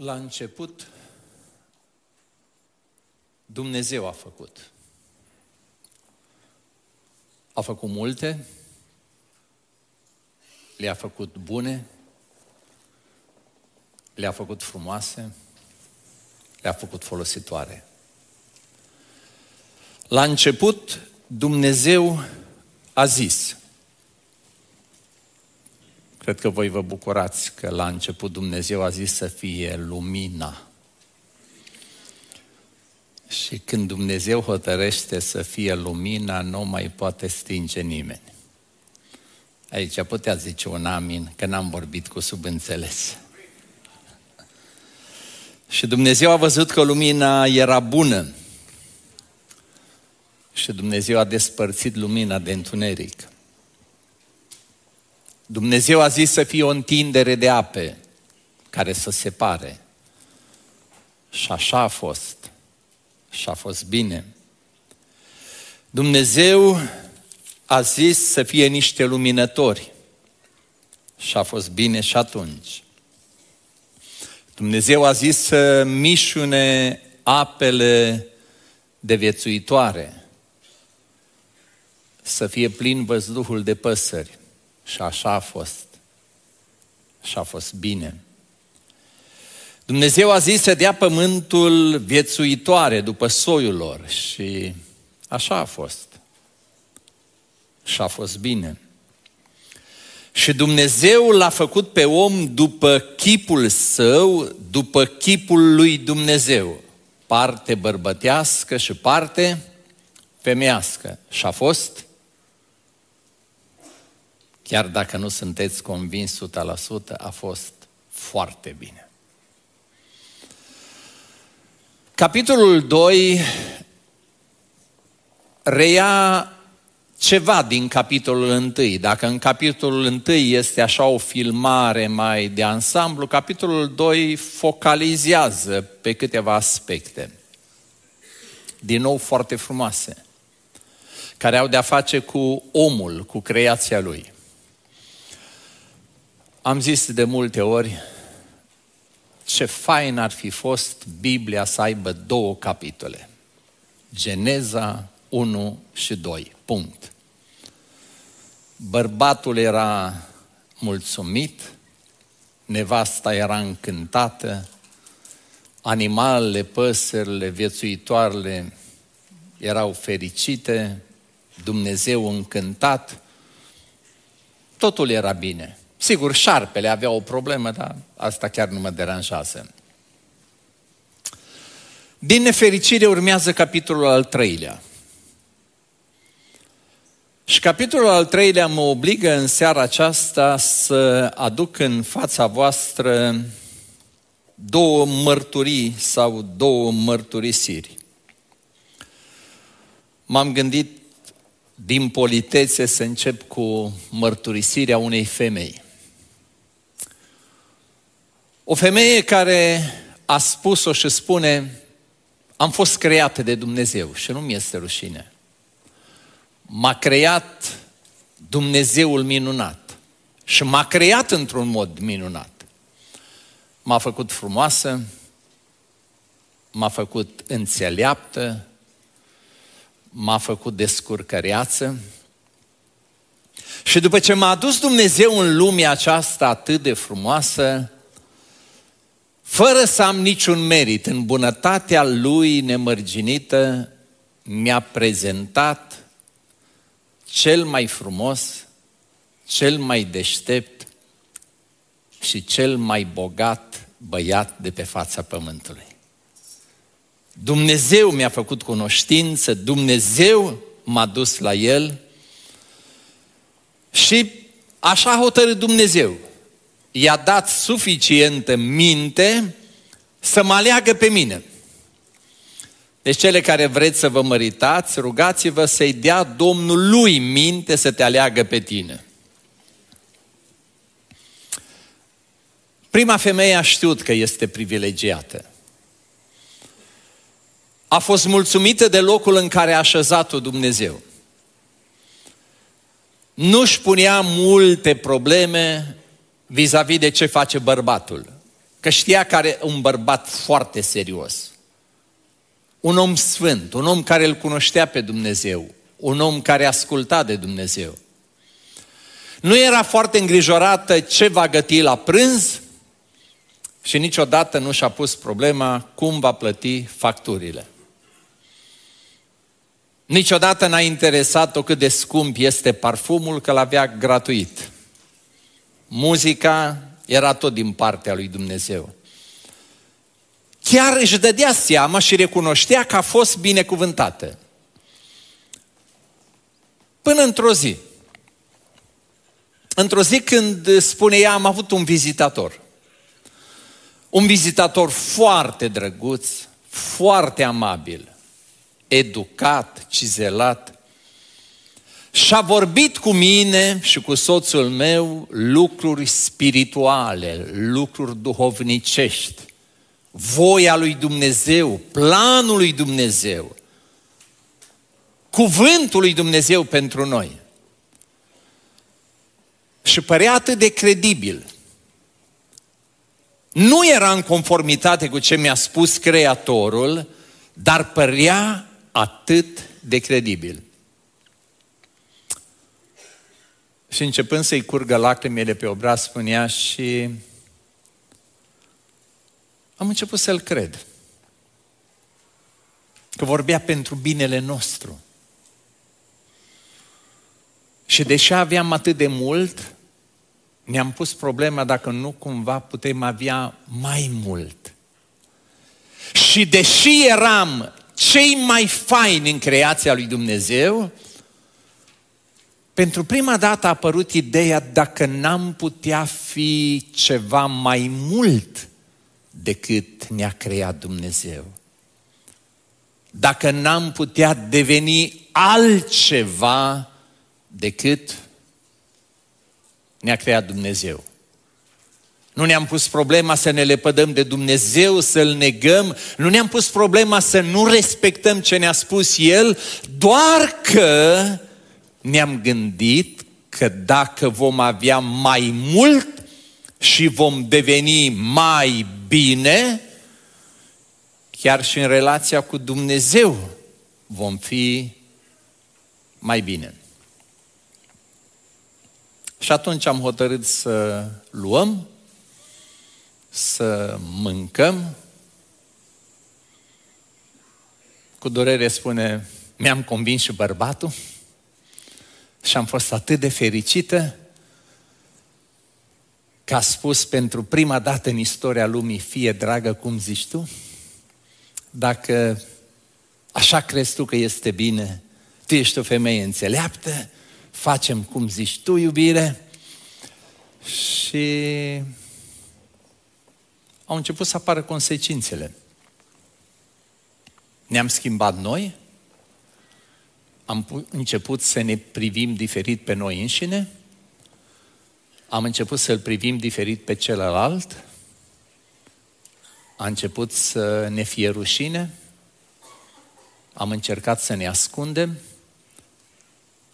La început, Dumnezeu a făcut. A făcut multe, le-a făcut bune, le-a făcut frumoase, le-a făcut folositoare. La început, Dumnezeu a zis, Cred că voi vă bucurați că la început Dumnezeu a zis să fie lumina. Și când Dumnezeu hotărăște să fie lumina, nu mai poate stinge nimeni. Aici putea zice un amin, că n-am vorbit cu subînțeles. Și Dumnezeu a văzut că lumina era bună. Și Dumnezeu a despărțit lumina de întuneric. Dumnezeu a zis să fie o întindere de ape care să separe. Și așa a fost. Și a fost bine. Dumnezeu a zis să fie niște luminători. Și a fost bine și atunci. Dumnezeu a zis să mișune apele de viețuitoare, să fie plin văzduhul de păsări. Și așa a fost. Și a fost bine. Dumnezeu a zis să dea pământul viețuitoare după soiul lor și așa a fost. Și a fost bine. Și Dumnezeu l-a făcut pe om după chipul său, după chipul lui Dumnezeu. Parte bărbătească și parte femeiască. Și a fost chiar dacă nu sunteți convins 100%, a fost foarte bine. Capitolul 2 reia ceva din capitolul 1. Dacă în capitolul 1 este așa o filmare mai de ansamblu, capitolul 2 focalizează pe câteva aspecte. Din nou foarte frumoase, care au de-a face cu omul, cu creația lui. Am zis de multe ori ce fain ar fi fost Biblia să aibă două capitole. Geneza 1 și 2. Punct. Bărbatul era mulțumit, nevasta era încântată, animalele, păsările, viețuitoarele erau fericite, Dumnezeu încântat, totul era bine. Sigur, șarpele avea o problemă, dar asta chiar nu mă deranjează. Din nefericire urmează capitolul al treilea. Și capitolul al treilea mă obligă în seara aceasta să aduc în fața voastră două mărturii sau două mărturisiri. M-am gândit din politețe să încep cu mărturisirea unei femei. O femeie care a spus-o și spune, am fost creată de Dumnezeu și nu mi este rușine. M-a creat Dumnezeul minunat și m-a creat într-un mod minunat. M-a făcut frumoasă, m-a făcut înțeleaptă, m-a făcut descurcăreață. Și după ce m-a adus Dumnezeu în lumea aceasta atât de frumoasă, fără să am niciun merit, în bunătatea Lui nemărginită, mi-a prezentat cel mai frumos, cel mai deștept și cel mai bogat băiat de pe fața pământului. Dumnezeu mi-a făcut cunoștință, Dumnezeu m-a dus la El și așa a hotărât Dumnezeu i-a dat suficientă minte să mă aleagă pe mine. Deci cele care vreți să vă măritați, rugați-vă să-i dea Domnul lui minte să te aleagă pe tine. Prima femeie a știut că este privilegiată. A fost mulțumită de locul în care a așezat-o Dumnezeu. Nu-și punea multe probleme vis-a-vis de ce face bărbatul. că știa că are un bărbat foarte serios. Un om sfânt, un om care îl cunoștea pe Dumnezeu, un om care asculta de Dumnezeu. Nu era foarte îngrijorată ce va găti la prânz și niciodată nu și-a pus problema cum va plăti facturile. Niciodată n-a interesat-o cât de scump este parfumul, că l-avea gratuit. Muzica era tot din partea lui Dumnezeu. Chiar își dădea seama și recunoștea că a fost binecuvântată. Până într-o zi. Într-o zi când spune ea, am avut un vizitator. Un vizitator foarte drăguț, foarte amabil, educat, cizelat. Și-a vorbit cu mine și cu soțul meu lucruri spirituale, lucruri duhovnicești, voia lui Dumnezeu, planul lui Dumnezeu, cuvântul lui Dumnezeu pentru noi. Și părea atât de credibil. Nu era în conformitate cu ce mi-a spus Creatorul, dar părea atât de credibil. Și începând să-i curgă lacrimile pe obraz, spunea și am început să-l cred. Că vorbea pentru binele nostru. Și deși aveam atât de mult, ne-am pus problema dacă nu cumva putem avea mai mult. Și deși eram cei mai faini în creația lui Dumnezeu, pentru prima dată a apărut ideea dacă n-am putea fi ceva mai mult decât ne-a creat Dumnezeu. Dacă n-am putea deveni altceva decât ne-a creat Dumnezeu. Nu ne-am pus problema să ne lepădăm de Dumnezeu, să-L negăm, nu ne-am pus problema să nu respectăm ce ne-a spus El, doar că ne-am gândit că dacă vom avea mai mult și vom deveni mai bine, chiar și în relația cu Dumnezeu vom fi mai bine. Și atunci am hotărât să luăm, să mâncăm. Cu durere spune, mi-am convins și bărbatul și am fost atât de fericită că a spus pentru prima dată în istoria lumii, fie dragă cum zici tu, dacă așa crezi tu că este bine, tu ești o femeie înțeleaptă, facem cum zici tu, iubire, și au început să apară consecințele. Ne-am schimbat noi, am început să ne privim diferit pe noi înșine, am început să-l privim diferit pe celălalt, a început să ne fie rușine, am încercat să ne ascundem,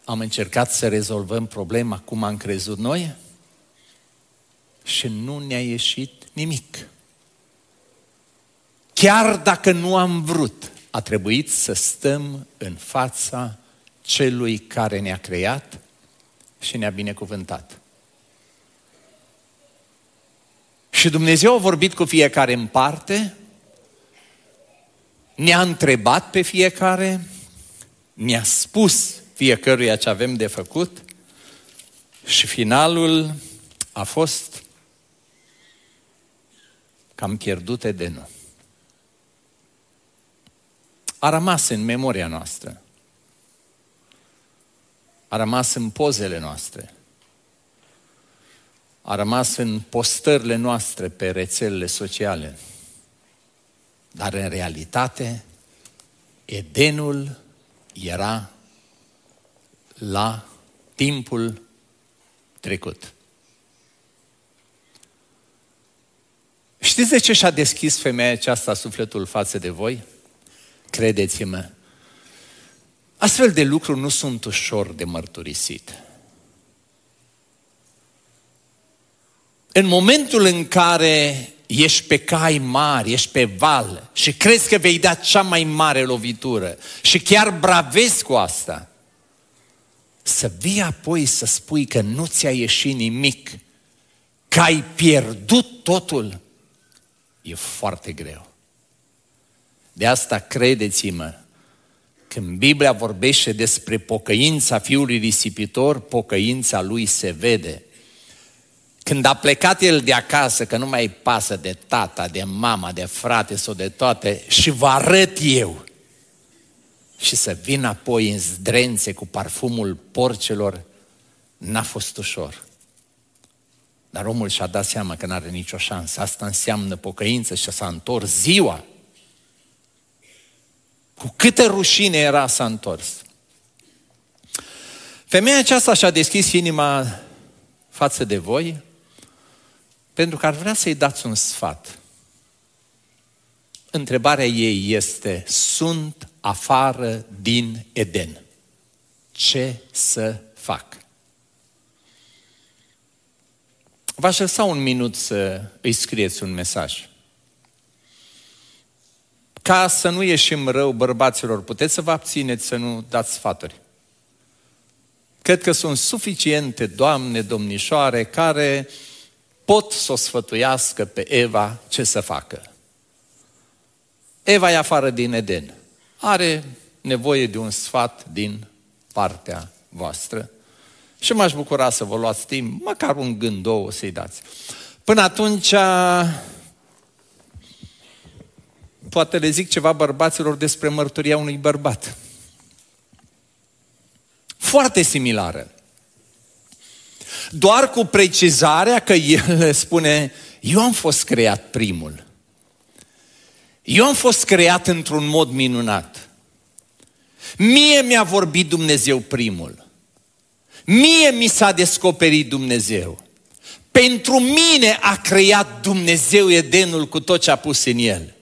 am încercat să rezolvăm problema cum am crezut noi. Și nu ne-a ieșit nimic. Chiar dacă nu am vrut, a trebuit să stăm în fața celui care ne-a creat și ne-a binecuvântat. Și Dumnezeu a vorbit cu fiecare în parte, ne-a întrebat pe fiecare, ne-a spus fiecăruia ce avem de făcut și finalul a fost cam pierdute de nu. A rămas în memoria noastră. A rămas în pozele noastre. A rămas în postările noastre pe rețelele sociale. Dar în realitate, Edenul era la timpul trecut. Știți de ce și-a deschis femeia aceasta sufletul față de voi? Credeți-mă, astfel de lucruri nu sunt ușor de mărturisit. În momentul în care ești pe cai mari, ești pe val și crezi că vei da cea mai mare lovitură și chiar bravezi cu asta, să vii apoi să spui că nu ți-a ieșit nimic, că ai pierdut totul, e foarte greu. De asta credeți-mă, când Biblia vorbește despre pocăința fiului risipitor, pocăința lui se vede. Când a plecat el de acasă, că nu mai pasă de tata, de mama, de frate sau de toate, și vă arăt eu. Și să vin apoi în zdrențe cu parfumul porcelor, n-a fost ușor. Dar omul și-a dat seama că n-are nicio șansă. Asta înseamnă pocăință și s-a întors ziua. Cu câtă rușine era s-a întors. Femeia aceasta și-a deschis inima față de voi pentru că ar vrea să-i dați un sfat. Întrebarea ei este, sunt afară din Eden. Ce să fac? V-aș lăsa un minut să îi scrieți un mesaj. Ca să nu ieșim rău bărbaților, puteți să vă abțineți să nu dați sfaturi. Cred că sunt suficiente doamne, domnișoare, care pot să o sfătuiască pe Eva ce să facă. Eva e afară din Eden. Are nevoie de un sfat din partea voastră. Și m-aș bucura să vă luați timp, măcar un gând, două să-i dați. Până atunci, poate le zic ceva bărbaților despre mărturia unui bărbat. Foarte similară. Doar cu precizarea că el spune, eu am fost creat primul. Eu am fost creat într-un mod minunat. Mie mi-a vorbit Dumnezeu primul. Mie mi s-a descoperit Dumnezeu. Pentru mine a creat Dumnezeu Edenul cu tot ce a pus în el.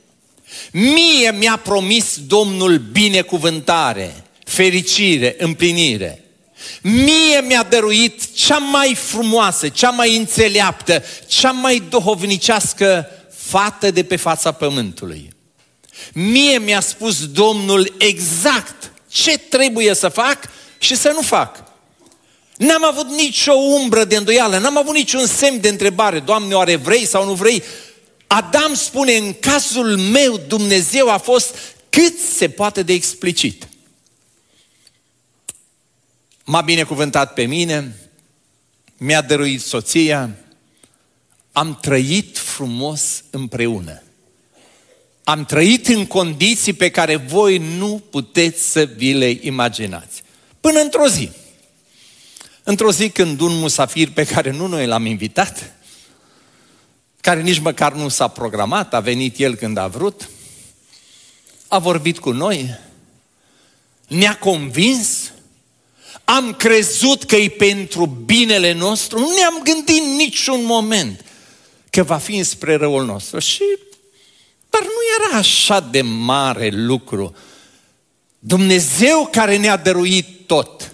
Mie mi-a promis Domnul binecuvântare, fericire, împlinire. Mie mi-a dăruit cea mai frumoasă, cea mai înțeleaptă, cea mai dohovnicească fată de pe fața pământului. Mie mi-a spus Domnul exact ce trebuie să fac și să nu fac. N-am avut nicio umbră de îndoială, n-am avut niciun semn de întrebare, Doamne, oare vrei sau nu vrei? Adam spune, în cazul meu, Dumnezeu a fost cât se poate de explicit. M-a binecuvântat pe mine, mi-a dăruit soția, am trăit frumos împreună. Am trăit în condiții pe care voi nu puteți să vi le imaginați. Până într-o zi. Într-o zi când un musafir pe care nu noi l-am invitat, care nici măcar nu s-a programat, a venit el când a vrut, a vorbit cu noi, ne-a convins, am crezut că e pentru binele nostru, nu ne-am gândit niciun moment că va fi spre răul nostru. Și, dar nu era așa de mare lucru. Dumnezeu care ne-a dăruit tot,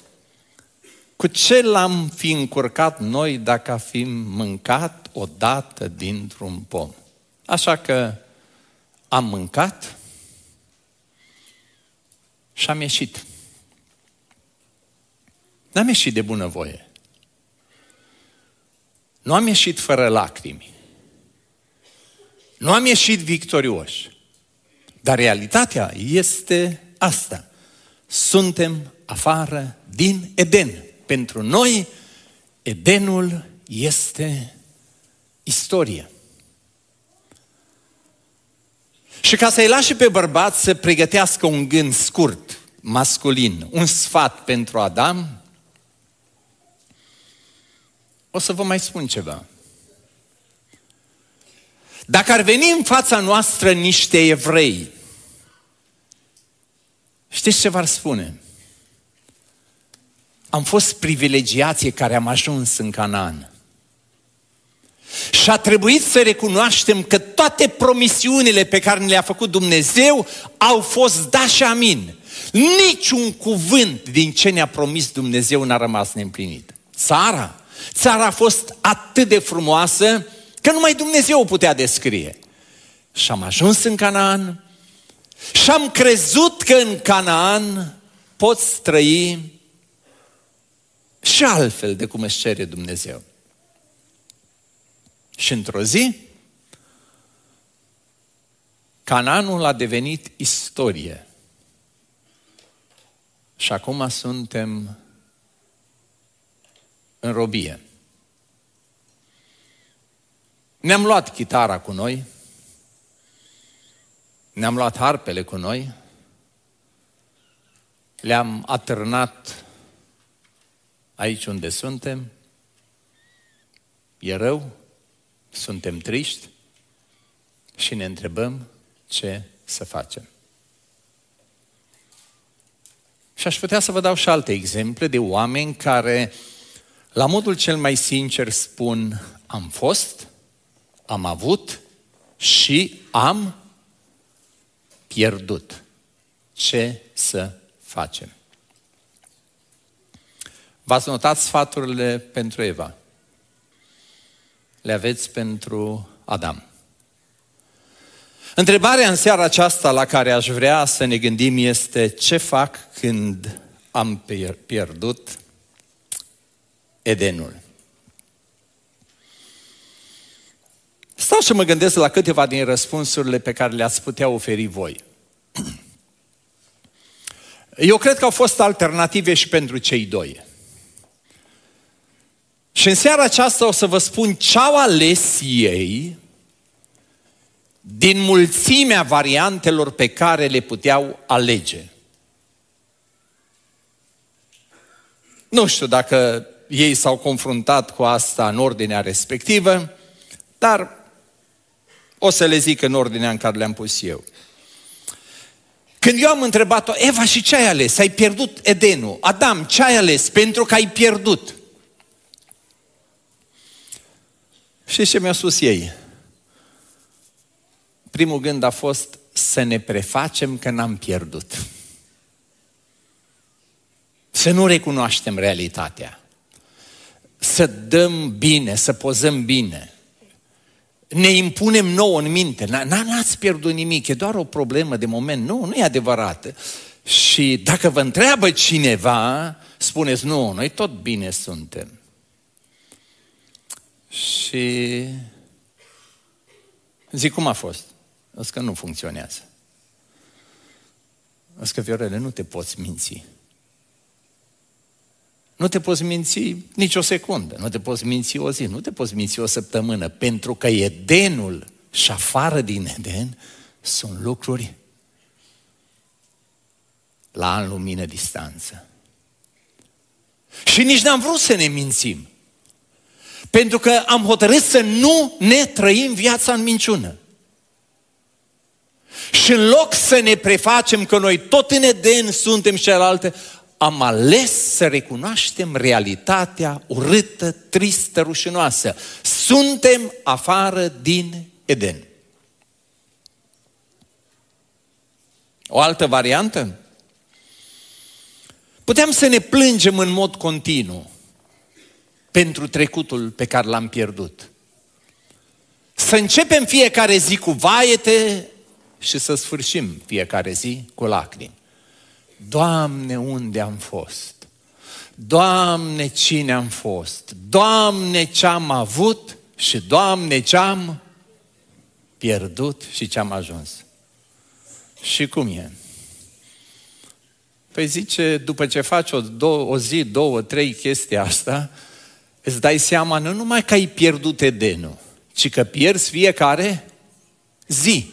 cu ce l-am fi încurcat noi dacă fi mâncat o dată dintr-un pom? Așa că am mâncat și am ieșit. N-am ieșit de bunăvoie. Nu am ieșit fără lacrimi. Nu am ieșit victorioși. Dar realitatea este asta. Suntem afară din Eden. Pentru noi, Edenul este istorie. Și ca să-i lași pe bărbați să pregătească un gând scurt, masculin, un sfat pentru Adam, o să vă mai spun ceva. Dacă ar veni în fața noastră niște evrei, știți ce v-ar spune? Am fost privilegiații care am ajuns în Canaan. Și a trebuit să recunoaștem că toate promisiunile pe care le-a făcut Dumnezeu au fost da și amin. Niciun cuvânt din ce ne-a promis Dumnezeu n-a rămas neîmplinit. Țara, țara a fost atât de frumoasă Că numai Dumnezeu o putea descrie. Și am ajuns în Canaan și am crezut că în Canaan poți trăi și altfel de cum își cere Dumnezeu. Și într-o zi, Canaanul a devenit istorie. Și acum suntem în robie. Ne-am luat chitara cu noi, ne-am luat harpele cu noi, le-am atârnat aici unde suntem, e rău, suntem triști și ne întrebăm ce să facem. Și aș putea să vă dau și alte exemple de oameni care, la modul cel mai sincer, spun am fost, am avut și am pierdut. Ce să facem? V-ați notat sfaturile pentru Eva. Le aveți pentru Adam. Întrebarea în seara aceasta la care aș vrea să ne gândim este ce fac când am pierdut Edenul. Stau și mă gândesc la câteva din răspunsurile pe care le-ați putea oferi voi. Eu cred că au fost alternative și pentru cei doi. Și în seara aceasta o să vă spun ce au ales ei din mulțimea variantelor pe care le puteau alege. Nu știu dacă ei s-au confruntat cu asta în ordinea respectivă, dar o să le zic în ordinea în care le-am pus eu. Când eu am întrebat-o, Eva, și ce ai ales? Ai pierdut Edenul. Adam, ce ai ales? Pentru că ai pierdut. Și ce mi-a spus ei? Primul gând a fost să ne prefacem că n-am pierdut. Să nu recunoaștem realitatea. Să dăm bine, să pozăm bine. Ne impunem nouă în minte. N-ați pierdut nimic, e doar o problemă de moment. Nu, nu e adevărat. Și dacă vă întreabă cineva, spuneți, nu, noi tot bine suntem. Și zic, cum a fost? Zic că nu funcționează. Zic că, Viorele, nu te poți minți. Nu te poți minți nici o secundă, nu te poți minți o zi, nu te poți minți o săptămână, pentru că Edenul și afară din Eden sunt lucruri la an lumină distanță. Și nici n-am vrut să ne mințim. Pentru că am hotărât să nu ne trăim viața în minciună. Și în loc să ne prefacem că noi tot în Eden suntem și celelalte, am ales să recunoaștem realitatea urâtă, tristă, rușinoasă. Suntem afară din Eden. O altă variantă? Putem să ne plângem în mod continuu pentru trecutul pe care l-am pierdut. Să începem fiecare zi cu vaete și să sfârșim fiecare zi cu lacrimi. Doamne, unde am fost? Doamne, cine am fost? Doamne, ce am avut și Doamne, ce am pierdut și ce am ajuns. Și cum e? Păi zice, după ce faci o, două, o zi, două, trei chestii asta, îți dai seama nu numai că ai pierdut Edenul, ci că pierzi fiecare zi.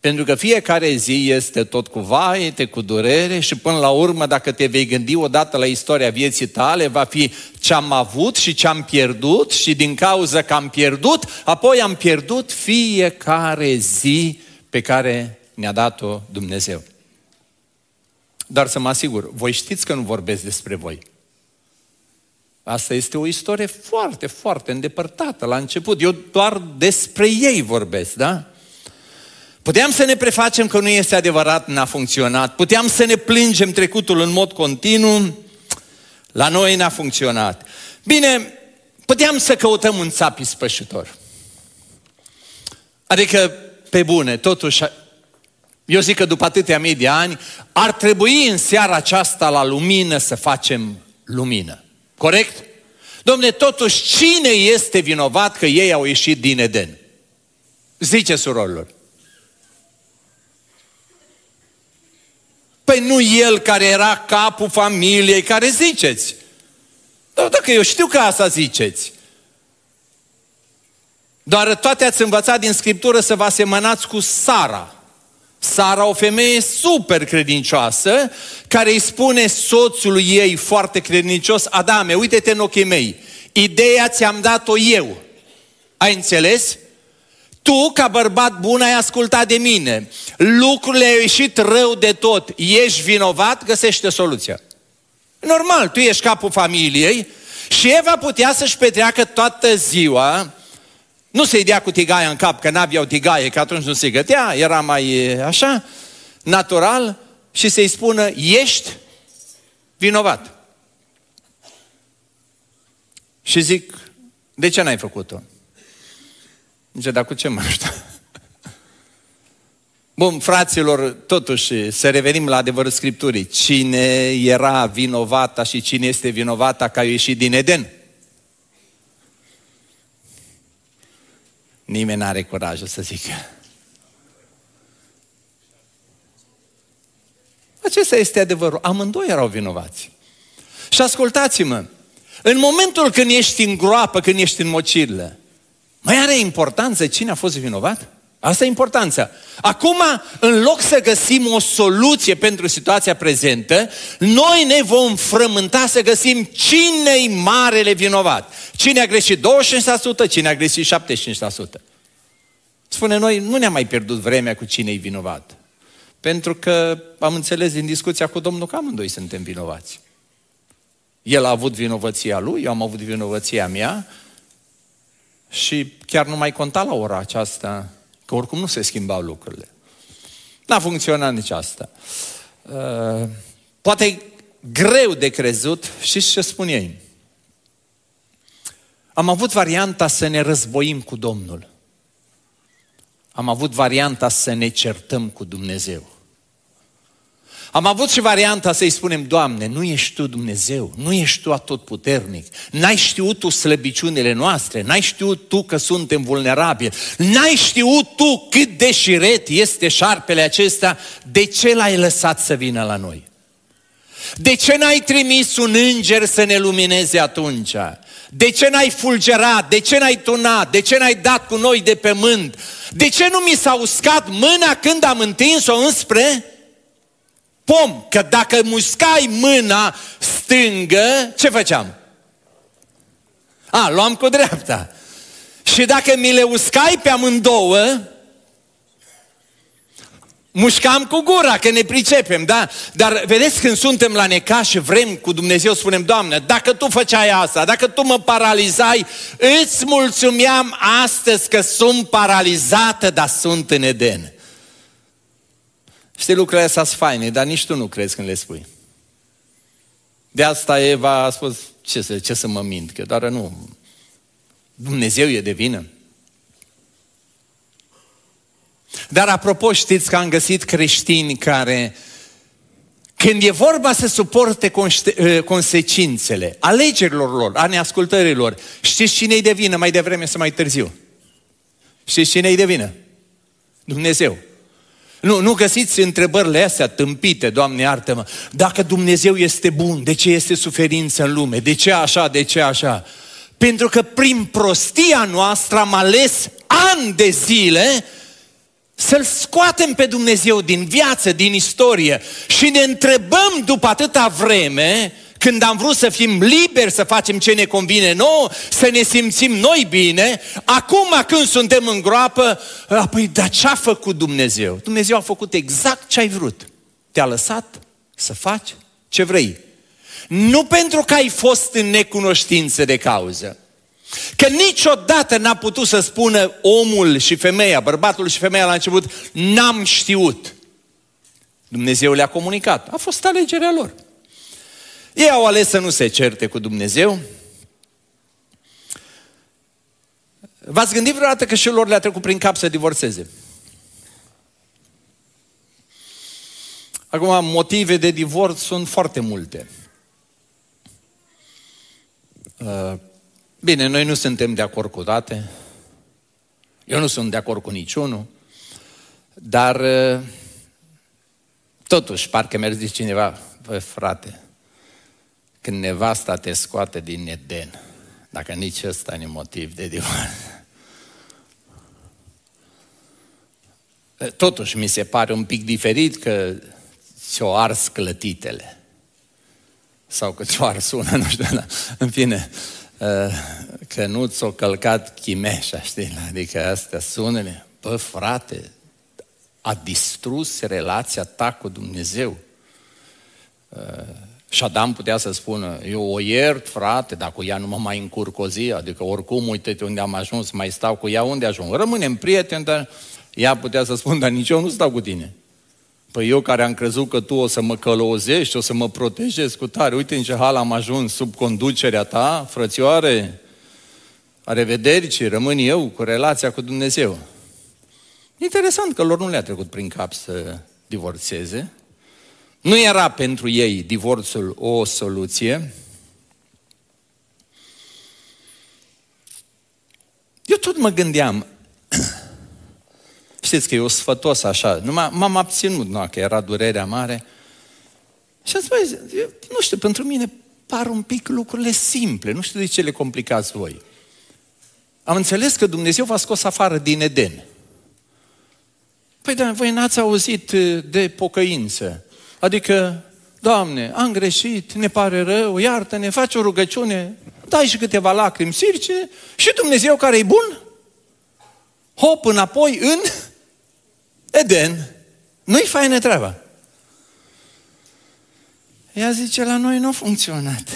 Pentru că fiecare zi este tot cu vaete, cu durere și până la urmă, dacă te vei gândi odată la istoria vieții tale, va fi ce am avut și ce am pierdut și din cauza că am pierdut, apoi am pierdut fiecare zi pe care ne-a dat-o Dumnezeu. Dar să mă asigur, voi știți că nu vorbesc despre voi. Asta este o istorie foarte, foarte îndepărtată la început. Eu doar despre ei vorbesc, da? Puteam să ne prefacem că nu este adevărat, n-a funcționat. Puteam să ne plângem trecutul în mod continuu, la noi n-a funcționat. Bine, puteam să căutăm un țap ispășitor. Adică, pe bune, totuși, eu zic că după atâtea mii de ani, ar trebui în seara aceasta la lumină să facem lumină. Corect? Domne, totuși, cine este vinovat că ei au ieșit din Eden? Zice surorilor. Păi nu el care era capul familiei, care ziceți. Dar dacă eu știu că asta ziceți. Doar toate ați învățat din Scriptură să vă asemănați cu Sara. Sara, o femeie super credincioasă, care îi spune soțului ei foarte credincios, Adame, uite-te în ochii mei, ideea ți-am dat-o eu. Ai înțeles? Tu, ca bărbat bun, ai ascultat de mine. Lucrurile au ieșit rău de tot. Ești vinovat, găsește soluția. Normal, tu ești capul familiei și Eva putea să-și petreacă toată ziua, nu să-i dea cu tigaia în cap, că n-aveau tigaie, că atunci nu se gătea, era mai așa, natural, și să-i spună, ești vinovat. Și zic, de ce n-ai făcut-o? Zice, dar cu ce mă ajută? Bun, fraților, totuși, să revenim la adevărul Scripturii. Cine era vinovata și cine este vinovata că a ieșit din Eden? Nimeni n-are curajul să zică. Acesta este adevărul. Amândoi erau vinovați. Și ascultați-mă, în momentul când ești în groapă, când ești în mocirlă, mai are importanță cine a fost vinovat? Asta e importanța. Acum, în loc să găsim o soluție pentru situația prezentă, noi ne vom frământa să găsim cine-i marele vinovat. Cine a greșit 25%, cine a greșit 75%. Spune noi, nu ne-am mai pierdut vremea cu cine-i vinovat. Pentru că am înțeles din discuția cu Domnul că amândoi suntem vinovați. El a avut vinovăția lui, eu am avut vinovăția mea și chiar nu mai conta la ora aceasta Că oricum nu se schimbau lucrurile. N-a funcționat nici asta. Uh, poate greu de crezut, și ce spun ei? Am avut varianta să ne războim cu Domnul. Am avut varianta să ne certăm cu Dumnezeu. Am avut și varianta să-i spunem, Doamne, nu ești Tu Dumnezeu, nu ești Tu atotputernic, n-ai știut Tu slăbiciunile noastre, n-ai știut Tu că suntem vulnerabili, n-ai știut Tu cât de șiret este șarpele acesta, de ce l-ai lăsat să vină la noi? De ce n-ai trimis un înger să ne lumineze atunci? De ce n-ai fulgerat? De ce n-ai tunat? De ce n-ai dat cu noi de pe mânt? De ce nu mi s-a uscat mâna când am întins-o înspre pom, că dacă muscai mâna stângă, ce făceam? A, luam cu dreapta. Și dacă mi le uscai pe amândouă, mușcam cu gura, că ne pricepem, da? Dar vedeți când suntem la necaș și vrem cu Dumnezeu, spunem, Doamne, dacă Tu făceai asta, dacă Tu mă paralizai, îți mulțumeam astăzi că sunt paralizată, dar sunt în Eden. Știi, lucrurile astea sunt faine, dar nici tu nu crezi când le spui. De asta Eva a spus, ce să, ce să mă mint, că doar nu. Dumnezeu e de vină. Dar apropo, știți că am găsit creștini care, când e vorba să suporte ă, consecințele alegerilor lor, a neascultărilor, știți cine-i de vină mai devreme sau mai târziu? Știți cine-i de vină? Dumnezeu. Nu, nu găsiți întrebările astea tâmpite, Doamne iartă-mă. Dacă Dumnezeu este bun, de ce este suferință în lume? De ce așa, de ce așa? Pentru că prin prostia noastră am ales ani de zile să-L scoatem pe Dumnezeu din viață, din istorie și ne întrebăm după atâta vreme când am vrut să fim liberi să facem ce ne convine nouă, să ne simțim noi bine, acum când suntem în groapă, apoi, dar ce a făcut Dumnezeu? Dumnezeu a făcut exact ce ai vrut. Te-a lăsat să faci ce vrei. Nu pentru că ai fost în necunoștință de cauză. Că niciodată n-a putut să spună omul și femeia, bărbatul și femeia la început, n-am știut. Dumnezeu le-a comunicat. A fost alegerea lor. Ei au ales să nu se certe cu Dumnezeu. V-ați gândit vreodată că și lor le-a trecut prin cap să divorțeze? Acum, motive de divorț sunt foarte multe. Uh, bine, noi nu suntem de acord cu toate. Eu nu sunt de acord cu niciunul. Dar, uh, totuși, parcă mi-ar zice cineva, bă, frate, când nevasta te scoate din Eden, dacă nici ăsta nu motiv de divorț. Totuși, mi se pare un pic diferit că ți-o ars clătitele. Sau că ți-o ars una, nu știu, dar, în fine, uh, că nu ți-o călcat chimeșa, știi? Adică astea sunele. Bă, frate, a distrus relația ta cu Dumnezeu. Uh, și Adam putea să spună, eu o iert, frate, dar cu ea nu mă mai încurc o zi, adică oricum, uite-te unde am ajuns, mai stau cu ea, unde ajung? Rămânem prieteni, dar ea putea să spună, dar nici eu nu stau cu tine. Păi eu care am crezut că tu o să mă călăuzești, o să mă protejezi cu tare, uite în ce hal am ajuns sub conducerea ta, frățioare, a revederi, ci rămân eu cu relația cu Dumnezeu. Interesant că lor nu le-a trecut prin cap să divorțeze. Nu era pentru ei divorțul o soluție. Eu tot mă gândeam, Știți că eu sfătos așa, numai m-am abținut, nu, că era durerea mare. Și am spus, nu știu, pentru mine par un pic lucrurile simple, nu știu de ce le complicați voi. Am înțeles că Dumnezeu v-a scos afară din Eden. Păi da, voi n-ați auzit uh, de pocăință. Adică, Doamne, am greșit, ne pare rău, iartă-ne, faci o rugăciune, dai și câteva lacrimi sirce și Dumnezeu care e bun, hop înapoi în Eden, nu-i faină treaba. Ea zice, la noi nu a funcționat.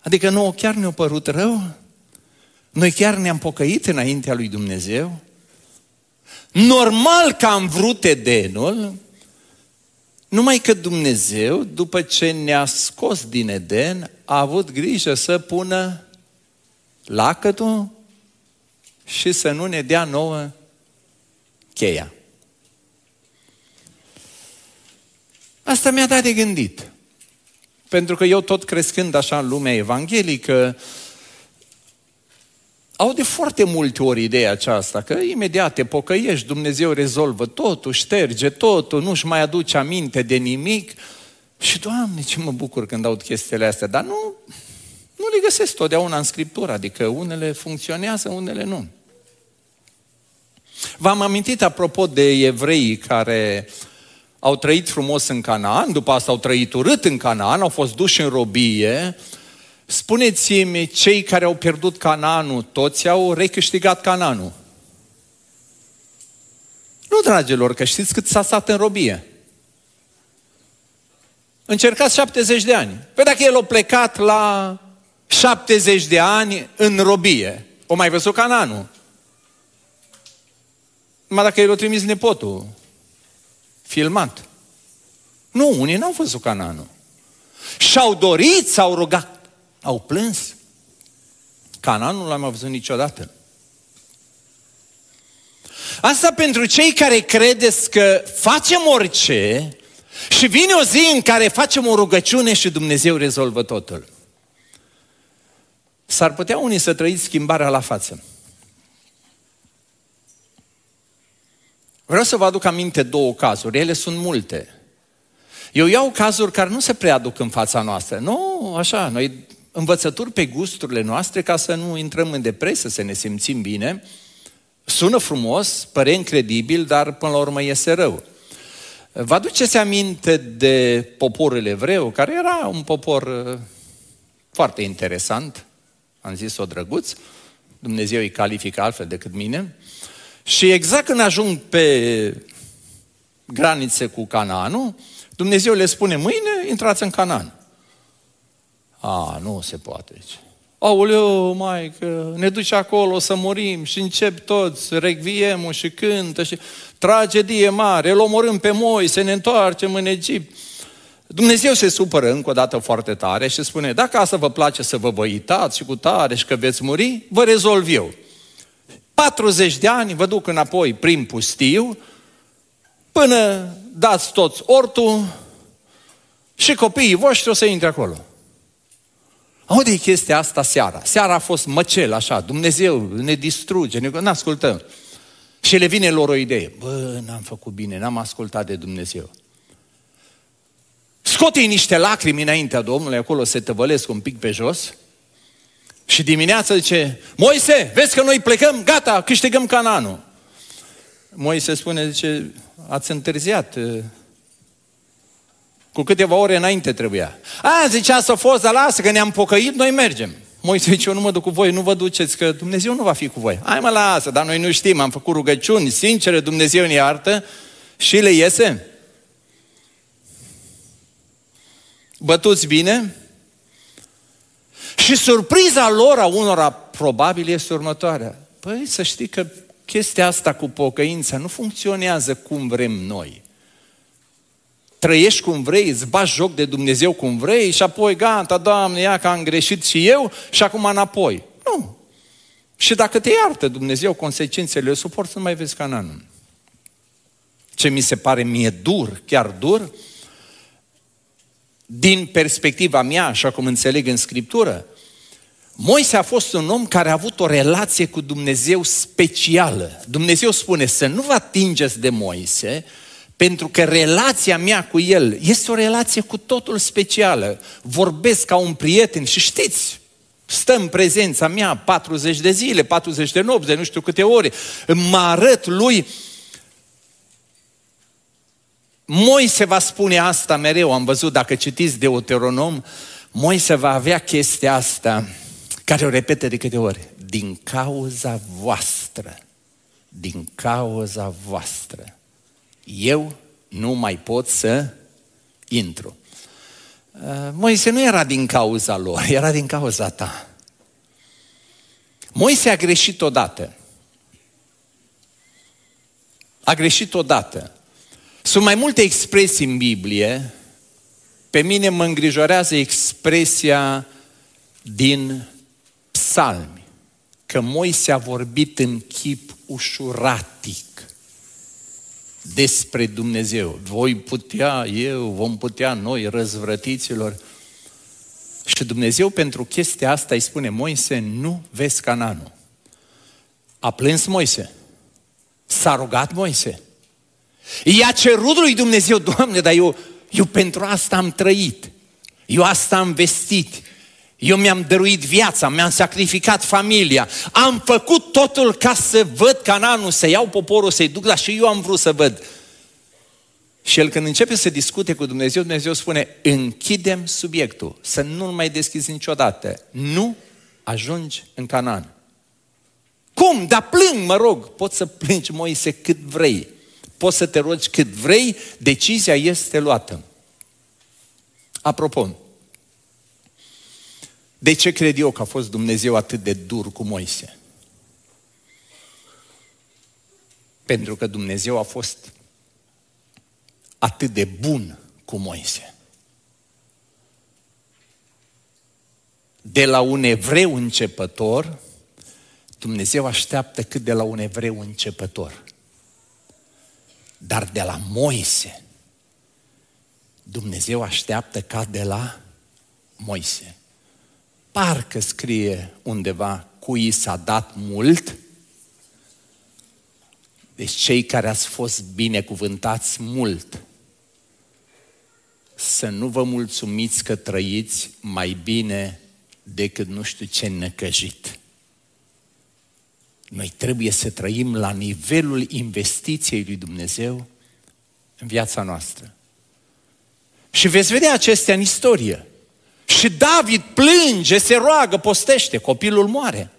Adică nouă chiar ne-a părut rău? Noi chiar ne-am pocăit înaintea lui Dumnezeu? Normal că am vrut Edenul, numai că Dumnezeu, după ce ne-a scos din Eden, a avut grijă să pună lacătul și să nu ne dea nouă cheia. Asta mi-a dat de gândit. Pentru că eu tot crescând așa în lumea evanghelică, au de foarte multe ori ideea aceasta, că imediat te pocăiești, Dumnezeu rezolvă totul, șterge totul, nu-și mai aduce aminte de nimic. Și, Doamne, ce mă bucur când aud chestiile astea, dar nu, nu le găsesc totdeauna în Scriptură, adică unele funcționează, unele nu. V-am amintit apropo de evrei care au trăit frumos în Canaan, după asta au trăit urât în Canaan, au fost duși în robie. Spuneți-mi, cei care au pierdut Canaanul, toți au recâștigat Canaanul? Nu, dragilor, că știți cât s-a stat în robie. Încercați 70 de ani. Păi dacă el a plecat la 70 de ani în robie, o mai văzut Canaanul? Numai dacă el o trimis nepotul, filmat. Nu, unii n-au văzut Cananul. Și-au dorit, s-au rugat, au plâns. Cananul nu l-am văzut niciodată. Asta pentru cei care credeți că facem orice și vine o zi în care facem o rugăciune și Dumnezeu rezolvă totul. S-ar putea unii să trăiți schimbarea la față. Vreau să vă aduc aminte două cazuri, ele sunt multe. Eu iau cazuri care nu se preaduc în fața noastră. Nu, așa, noi învățături pe gusturile noastre ca să nu intrăm în depresie, să ne simțim bine. Sună frumos, pare incredibil, dar până la urmă iese rău. Vă aduceți aminte de poporul evreu, care era un popor uh, foarte interesant, am zis-o drăguț, Dumnezeu îi califică altfel decât mine, și exact când ajung pe granițe cu Canaanul, Dumnezeu le spune, mâine intrați în Canaan. A, nu se poate. Aoleu, mai că ne duce acolo să murim și încep toți recviemul și cântă și tragedie mare, îl omorâm pe moi, să ne întoarcem în Egipt. Dumnezeu se supără încă o dată foarte tare și spune, dacă asta vă place să vă văitați și cu tare și că veți muri, vă rezolv eu. 40 de ani vă duc înapoi prin pustiu, până dați toți ortul și copiii voștri o să intre acolo. Aude chestia asta seara. Seara a fost măcel, așa, Dumnezeu ne distruge, ne ascultăm. Și le vine lor o idee. Bă, n-am făcut bine, n-am ascultat de Dumnezeu. Scote niște lacrimi înaintea Domnului, acolo se tăvălesc un pic pe jos. Și dimineața zice, Moise, vezi că noi plecăm, gata, câștigăm cananul. Moise spune, zice, ați întârziat, cu câteva ore înainte trebuia. A, zicea să fost, dar lasă că ne-am pocăit, noi mergem. Moise zice, eu nu mă duc cu voi, nu vă duceți, că Dumnezeu nu va fi cu voi. Hai mă lasă, dar noi nu știm, am făcut rugăciuni sincere, Dumnezeu ne iartă și le iese. Bătuți bine? Și surpriza lor a unora probabil este următoarea. Păi să știi că chestia asta cu pocăința nu funcționează cum vrem noi trăiești cum vrei, îți bagi joc de Dumnezeu cum vrei și apoi gata, Doamne, ia că am greșit și eu și acum înapoi. Nu. Și dacă te iartă Dumnezeu, consecințele le suport, să nu mai vezi Cananul. Ce mi se pare mie dur, chiar dur, din perspectiva mea, așa cum înțeleg în Scriptură, Moise a fost un om care a avut o relație cu Dumnezeu specială. Dumnezeu spune să nu vă atingeți de Moise, pentru că relația mea cu el este o relație cu totul specială. Vorbesc ca un prieten și știți, stă în prezența mea 40 de zile, 40 de nopți, de nu știu câte ore. Mă arăt lui. Moise va spune asta mereu, am văzut dacă citiți Deuteronom, Moise va avea chestia asta, care o repete de câte ori. Din cauza voastră. Din cauza voastră eu nu mai pot să intru. Uh, Moise nu era din cauza lor, era din cauza ta. Moise a greșit odată. A greșit odată. Sunt mai multe expresii în Biblie. Pe mine mă îngrijorează expresia din psalmi. Că Moise a vorbit în chip ușuratic despre Dumnezeu. Voi putea, eu, vom putea noi, răzvrătiților. Și Dumnezeu pentru chestia asta îi spune, Moise, nu vezi Cananul. A plâns Moise. S-a rugat Moise. I-a cerut lui Dumnezeu, Doamne, dar eu, eu pentru asta am trăit. Eu asta am vestit. Eu mi-am dăruit viața, mi-am sacrificat familia, am făcut totul ca să văd Cananul, să iau poporul, să-i duc, dar și eu am vrut să văd. Și el când începe să discute cu Dumnezeu, Dumnezeu spune, închidem subiectul, să nu-l mai deschizi niciodată. Nu ajungi în Canaan. Cum? Dar plâng, mă rog. Poți să plângi, Moise, cât vrei. Poți să te rogi cât vrei, decizia este luată. Apropo, de ce cred eu că a fost Dumnezeu atât de dur cu Moise? Pentru că Dumnezeu a fost atât de bun cu Moise. De la un evreu începător, Dumnezeu așteaptă cât de la un evreu începător. Dar de la Moise, Dumnezeu așteaptă ca de la Moise parcă scrie undeva, cui s-a dat mult, deci cei care ați fost binecuvântați mult, să nu vă mulțumiți că trăiți mai bine decât nu știu ce necăjit. Noi trebuie să trăim la nivelul investiției lui Dumnezeu în viața noastră. Și veți vedea acestea în istorie. Și David plânge, se roagă, postește, copilul moare.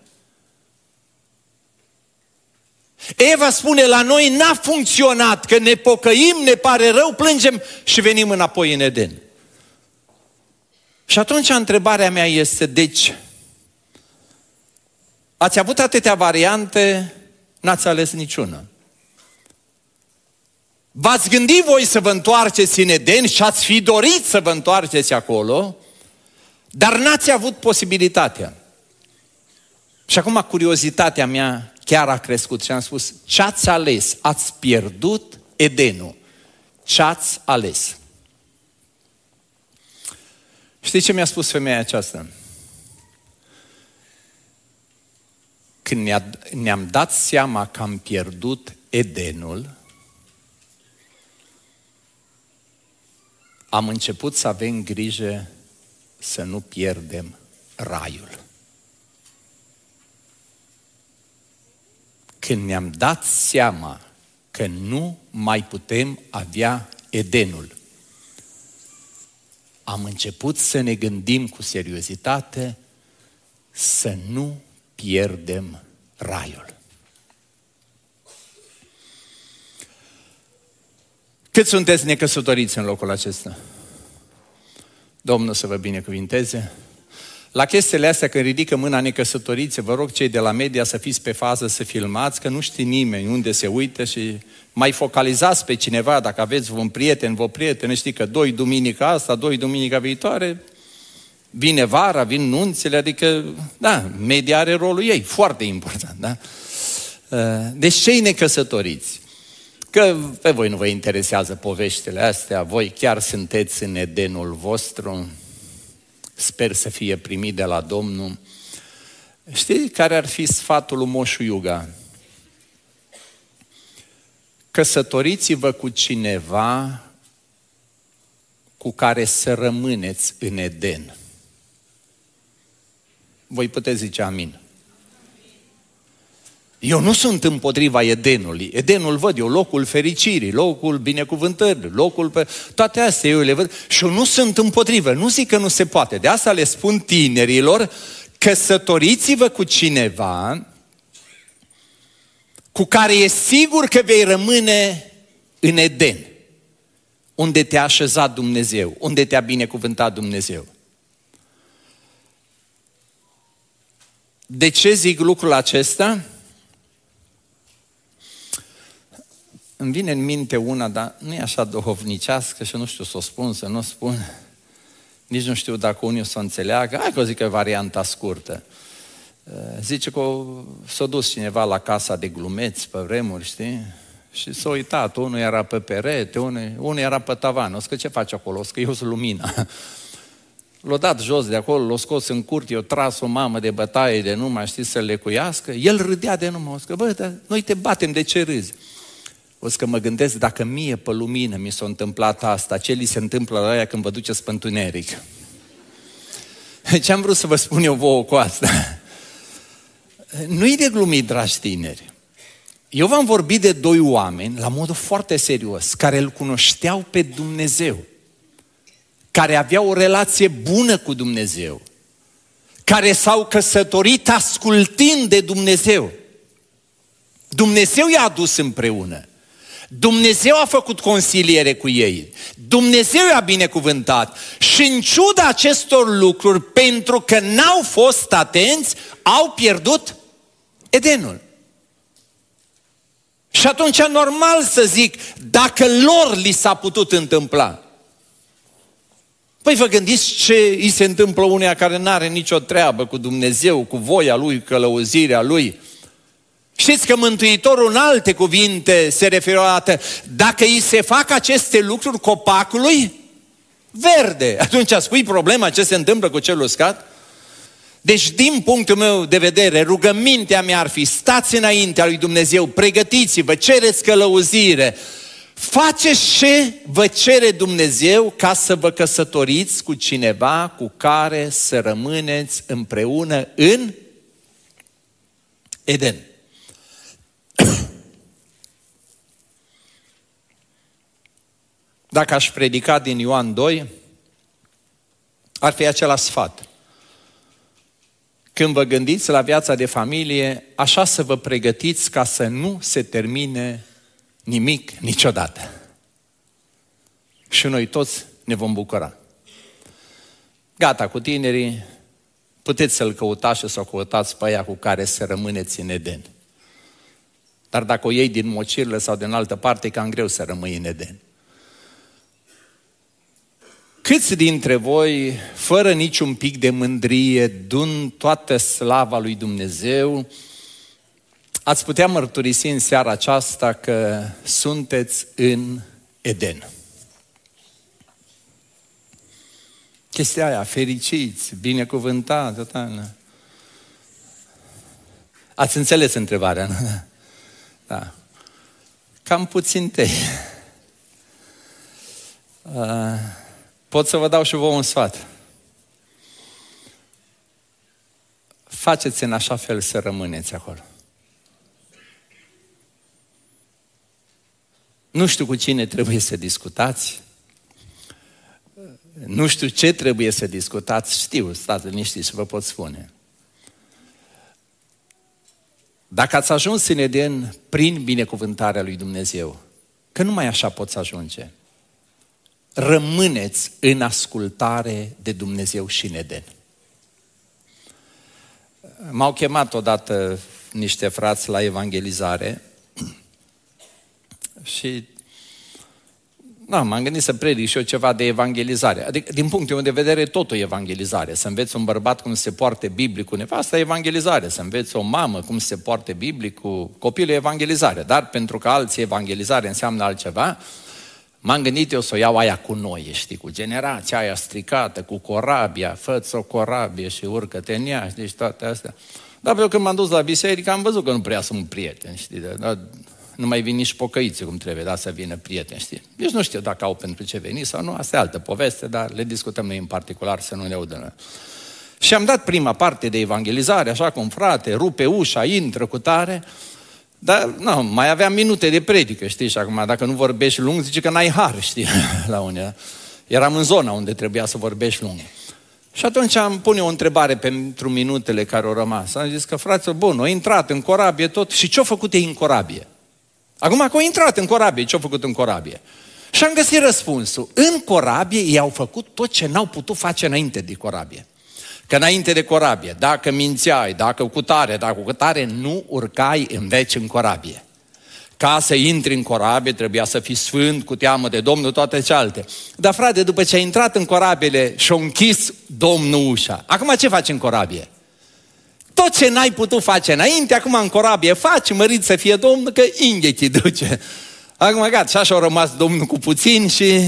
Eva spune, la noi n-a funcționat, că ne pocăim, ne pare rău, plângem și venim înapoi în Eden. Și atunci întrebarea mea este, deci, ați avut atâtea variante, n-ați ales niciuna. V-ați gândit voi să vă întoarceți în Eden și ați fi dorit să vă întoarceți acolo, dar n-ați avut posibilitatea. Și acum curiozitatea mea chiar a crescut și am spus, ce ați ales? Ați pierdut Edenul. Ce ați ales? Știți ce mi-a spus femeia aceasta? Când ne-am dat seama că am pierdut Edenul, am început să avem grijă să nu pierdem raiul. Când ne-am dat seama că nu mai putem avea Edenul, am început să ne gândim cu seriozitate să nu pierdem raiul. Cât sunteți necăsătoriți în locul acesta? Domnul să vă binecuvinteze. La chestiile astea, când ridică mâna necăsătoriți, vă rog cei de la media să fiți pe fază, să filmați, că nu știe nimeni unde se uită și mai focalizați pe cineva, dacă aveți un prieten, vă prieten, știi că doi duminica asta, doi duminica viitoare, vine vara, vin nunțile, adică, da, media are rolul ei, foarte important, da? Uh, deci cei necăsătoriți, că pe voi nu vă interesează poveștile astea, voi chiar sunteți în Edenul vostru, sper să fie primit de la Domnul. Știi care ar fi sfatul lui Moșu Iuga? Căsătoriți-vă cu cineva cu care să rămâneți în Eden. Voi puteți zice amin. Eu nu sunt împotriva Edenului. Edenul văd eu, locul fericirii, locul binecuvântării, locul pe... Toate astea eu le văd și eu nu sunt împotrivă. Nu zic că nu se poate. De asta le spun tinerilor, căsătoriți-vă cu cineva cu care e sigur că vei rămâne în Eden, unde te-a așezat Dumnezeu, unde te-a binecuvântat Dumnezeu. De ce zic lucrul acesta? Îmi vine în minte una, dar nu e așa duhovnicească și nu știu să o spun, să nu o spun. Nici nu știu dacă unii o să o înțeleagă. Hai că o zic că varianta scurtă. Uh, zice că s-a dus cineva la casa de glumeți pe vremuri, știi? Și s-a uitat, unul era pe perete, unul, unul era pe tavan. O că ce face acolo? O că eu sunt lumina. L-a dat jos de acolo, l-a scos în curte, i-a tras o mamă de bătaie de nu mai știi să le cuiască. El râdea de numai, o că, bă, dar noi te batem, de ce râzi? O să că mă gândesc, dacă mie pe lumină mi s-a întâmplat asta, ce li se întâmplă la aia când vă duceți pe întuneric? Ce am vrut să vă spun eu vouă cu asta? Nu-i de glumit, dragi tineri. Eu v-am vorbit de doi oameni, la modul foarte serios, care îl cunoșteau pe Dumnezeu, care aveau o relație bună cu Dumnezeu, care s-au căsătorit ascultând de Dumnezeu. Dumnezeu i-a adus împreună. Dumnezeu a făcut consiliere cu ei. Dumnezeu i-a binecuvântat. Și în ciuda acestor lucruri, pentru că n-au fost atenți, au pierdut Edenul. Și atunci normal să zic, dacă lor li s-a putut întâmpla. Păi vă gândiți ce îi se întâmplă uneia care nu are nicio treabă cu Dumnezeu, cu voia Lui, călăuzirea Lui. Știți că Mântuitorul în alte cuvinte se referă la dată, dacă îi se fac aceste lucruri copacului, verde. Atunci spui problema ce se întâmplă cu cel uscat? Deci, din punctul meu de vedere, rugămintea mea ar fi, stați înaintea lui Dumnezeu, pregătiți-vă, cereți călăuzire, faceți ce vă cere Dumnezeu ca să vă căsătoriți cu cineva cu care să rămâneți împreună în Eden. Dacă aș predica din Ioan 2, ar fi același sfat. Când vă gândiți la viața de familie, așa să vă pregătiți ca să nu se termine nimic niciodată. Și noi toți ne vom bucura. Gata cu tinerii, puteți să-l căutați și să o căutați pe aia cu care să rămâneți în Eden. Dar dacă o iei din mocirlă sau din altă parte, e cam greu să rămâi în Eden. Câți dintre voi, fără niciun pic de mândrie, dun toată slava lui Dumnezeu, ați putea mărturisi în seara aceasta că sunteți în Eden. Chestia aia, fericiți, binecuvântați, total. Ați înțeles întrebarea, nu? Da. Cam puțin tei. Uh, pot să vă dau și vouă un sfat. Faceți în așa fel să rămâneți acolo. Nu știu cu cine trebuie să discutați, nu știu ce trebuie să discutați, știu, stați liniștiți și vă pot spune. Dacă ați ajuns în Eden prin binecuvântarea lui Dumnezeu, că numai așa poți ajunge, rămâneți în ascultare de Dumnezeu și în Eden. M-au chemat odată niște frați la evangelizare și da, m-am gândit să predic și eu ceva de evangelizare. Adică, din punctul meu de vedere, tot o evangelizare. Să înveți un bărbat cum se poarte biblic cu nevasta, evangelizare. Să înveți o mamă cum se poarte biblic cu copilul, evangelizare. Dar pentru că alții evangelizare înseamnă altceva, m-am gândit eu să o iau aia cu noi, știi, cu generația aia stricată, cu corabia, fă o corabie și urcă-te în ea, deci toate astea. Dar eu când m-am dus la biserică am văzut că nu prea sunt prieten, știi, dar nu mai vin nici pocăiți cum trebuie, da, să vină prieteni, știi? Deci nu știu dacă au pentru ce veni sau nu, asta e altă poveste, dar le discutăm noi în particular să nu ne audă. Și am dat prima parte de evangelizare, așa cum frate, rupe ușa, intră cu tare, dar nu, mai aveam minute de predică, știi, și acum dacă nu vorbești lung, zice că n-ai har, știi, la unde. Eram în zona unde trebuia să vorbești lung. Și atunci am pune o întrebare pentru minutele care au rămas. Am zis că, frate, bun, au intrat în corabie tot. Și ce-au făcut ei în corabie? Acum că au intrat în corabie, ce au făcut în corabie? Și am găsit răspunsul. În corabie ei au făcut tot ce n-au putut face înainte de corabie. Că înainte de corabie, dacă mințeai, dacă cu tare, dacă cu tare, nu urcai în veci în corabie. Ca să intri în corabie trebuia să fii sfânt, cu teamă de Domnul, toate cealaltă. Dar frate, după ce ai intrat în corabile și a închis Domnul ușa, acum ce faci în corabie? Tot ce n-ai putut face înainte, acum în corabie faci, mărit să fie Domnul, că inghetii duce. Acum gata, și așa au rămas Domnul cu puțin și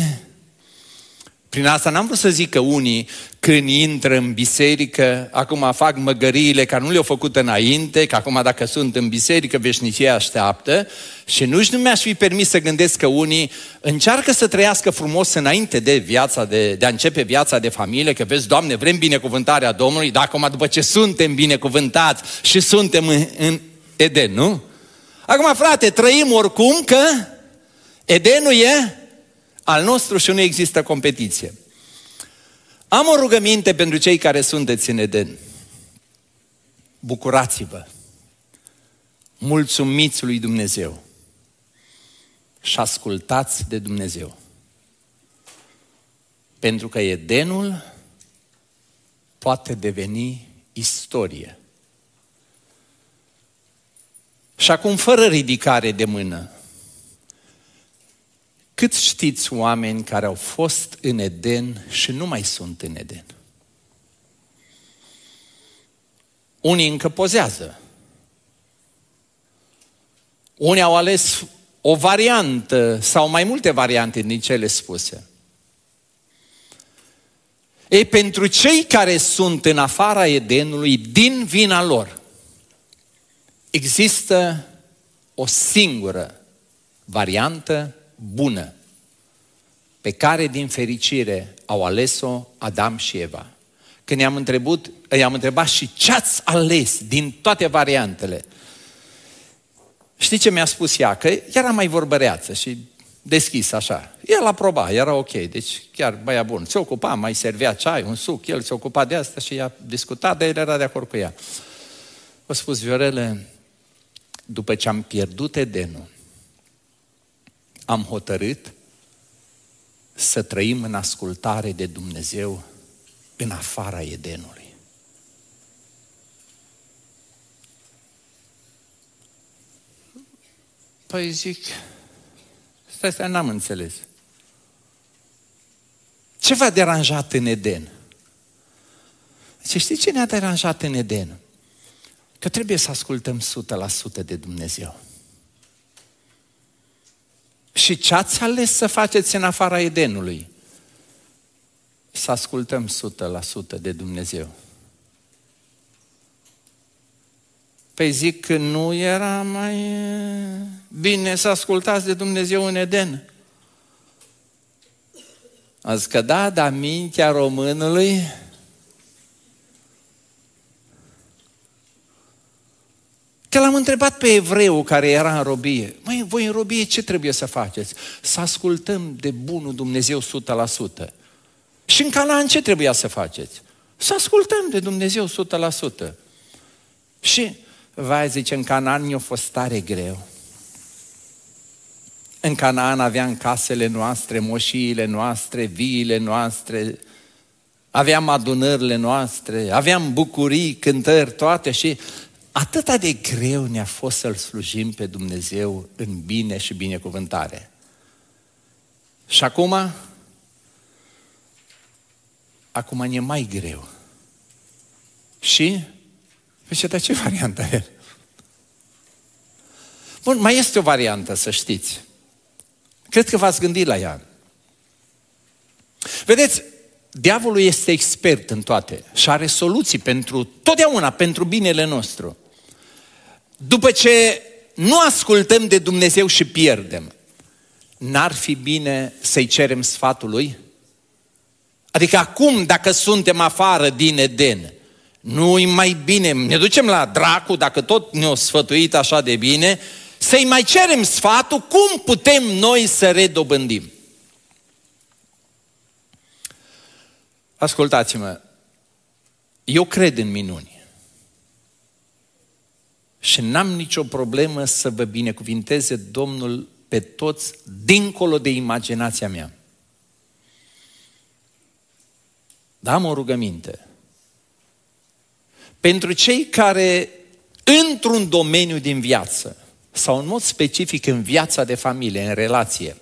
prin asta n-am vrut să zic că unii când intră în biserică, acum fac măgăriile care nu le-au făcut înainte, că acum dacă sunt în biserică, veșnicia așteaptă și nu-și nu mi-aș fi permis să gândesc că unii încearcă să trăiască frumos înainte de viața, de, de a începe viața de familie, că vezi, Doamne, vrem binecuvântarea Domnului, dar acum după ce suntem binecuvântați și suntem în, în Eden, nu? Acum, frate, trăim oricum că Edenul e al nostru și nu există competiție. Am o rugăminte pentru cei care sunteți în Eden. Bucurați-vă. Mulțumiți lui Dumnezeu. Și ascultați de Dumnezeu. Pentru că Edenul poate deveni istorie. Și acum, fără ridicare de mână, cât știți oameni care au fost în Eden și nu mai sunt în Eden? Unii încă pozează. Unii au ales o variantă sau mai multe variante din cele spuse. Ei, pentru cei care sunt în afara Edenului, din vina lor, există o singură variantă bună, pe care din fericire au ales-o Adam și Eva. Când i-am întrebat, i-am întrebat și ce ați ales din toate variantele, știi ce mi-a spus ea? Că era mai vorbăreață și deschis așa. El aproba, era ok, deci chiar băia bun. Se ocupa, mai servea ceai, un suc, el se ocupa de asta și ea discuta, dar el era de acord cu ea. O spus, Viorele, după ce am pierdut Edenul, am hotărât să trăim în ascultare de Dumnezeu în afara Edenului. Păi zic, stai, stai, n-am înțeles. Ce v-a deranjat în Eden? Și știi ce ne-a deranjat în Eden? Că trebuie să ascultăm 100% de Dumnezeu. Și ce ați ales să faceți în afara Edenului? Să ascultăm 100% de Dumnezeu. Păi zic că nu era mai bine să ascultați de Dumnezeu în Eden. Azi că da, dar mintea românului Că l-am întrebat pe evreu care era în robie, măi, voi în robie ce trebuie să faceți? Să ascultăm de bunul Dumnezeu 100%. Și în Canaan ce trebuia să faceți? Să ascultăm de Dumnezeu 100%. Și, vai, zice, în Canaan mi-a fost tare greu. În Canaan aveam casele noastre, moșiile noastre, viile noastre, aveam adunările noastre, aveam bucurii, cântări, toate și atâta de greu ne-a fost să-L slujim pe Dumnezeu în bine și binecuvântare. Și acum, acum ne-e mai greu. Și, ce dar ce variantă e? Bun, mai este o variantă, să știți. Cred că v-ați gândit la ea. Vedeți, diavolul este expert în toate și are soluții pentru, totdeauna, pentru binele nostru. După ce nu ascultăm de Dumnezeu și pierdem, n-ar fi bine să-i cerem sfatul lui? Adică acum, dacă suntem afară din Eden, nu-i mai bine, ne ducem la dracu, dacă tot ne-o sfătuit așa de bine, să-i mai cerem sfatul cum putem noi să redobândim. Ascultați-mă, eu cred în minuni. Și n-am nicio problemă să vă binecuvinteze Domnul pe toți dincolo de imaginația mea. Dar am o rugăminte. Pentru cei care, într-un domeniu din viață, sau în mod specific în viața de familie, în relație,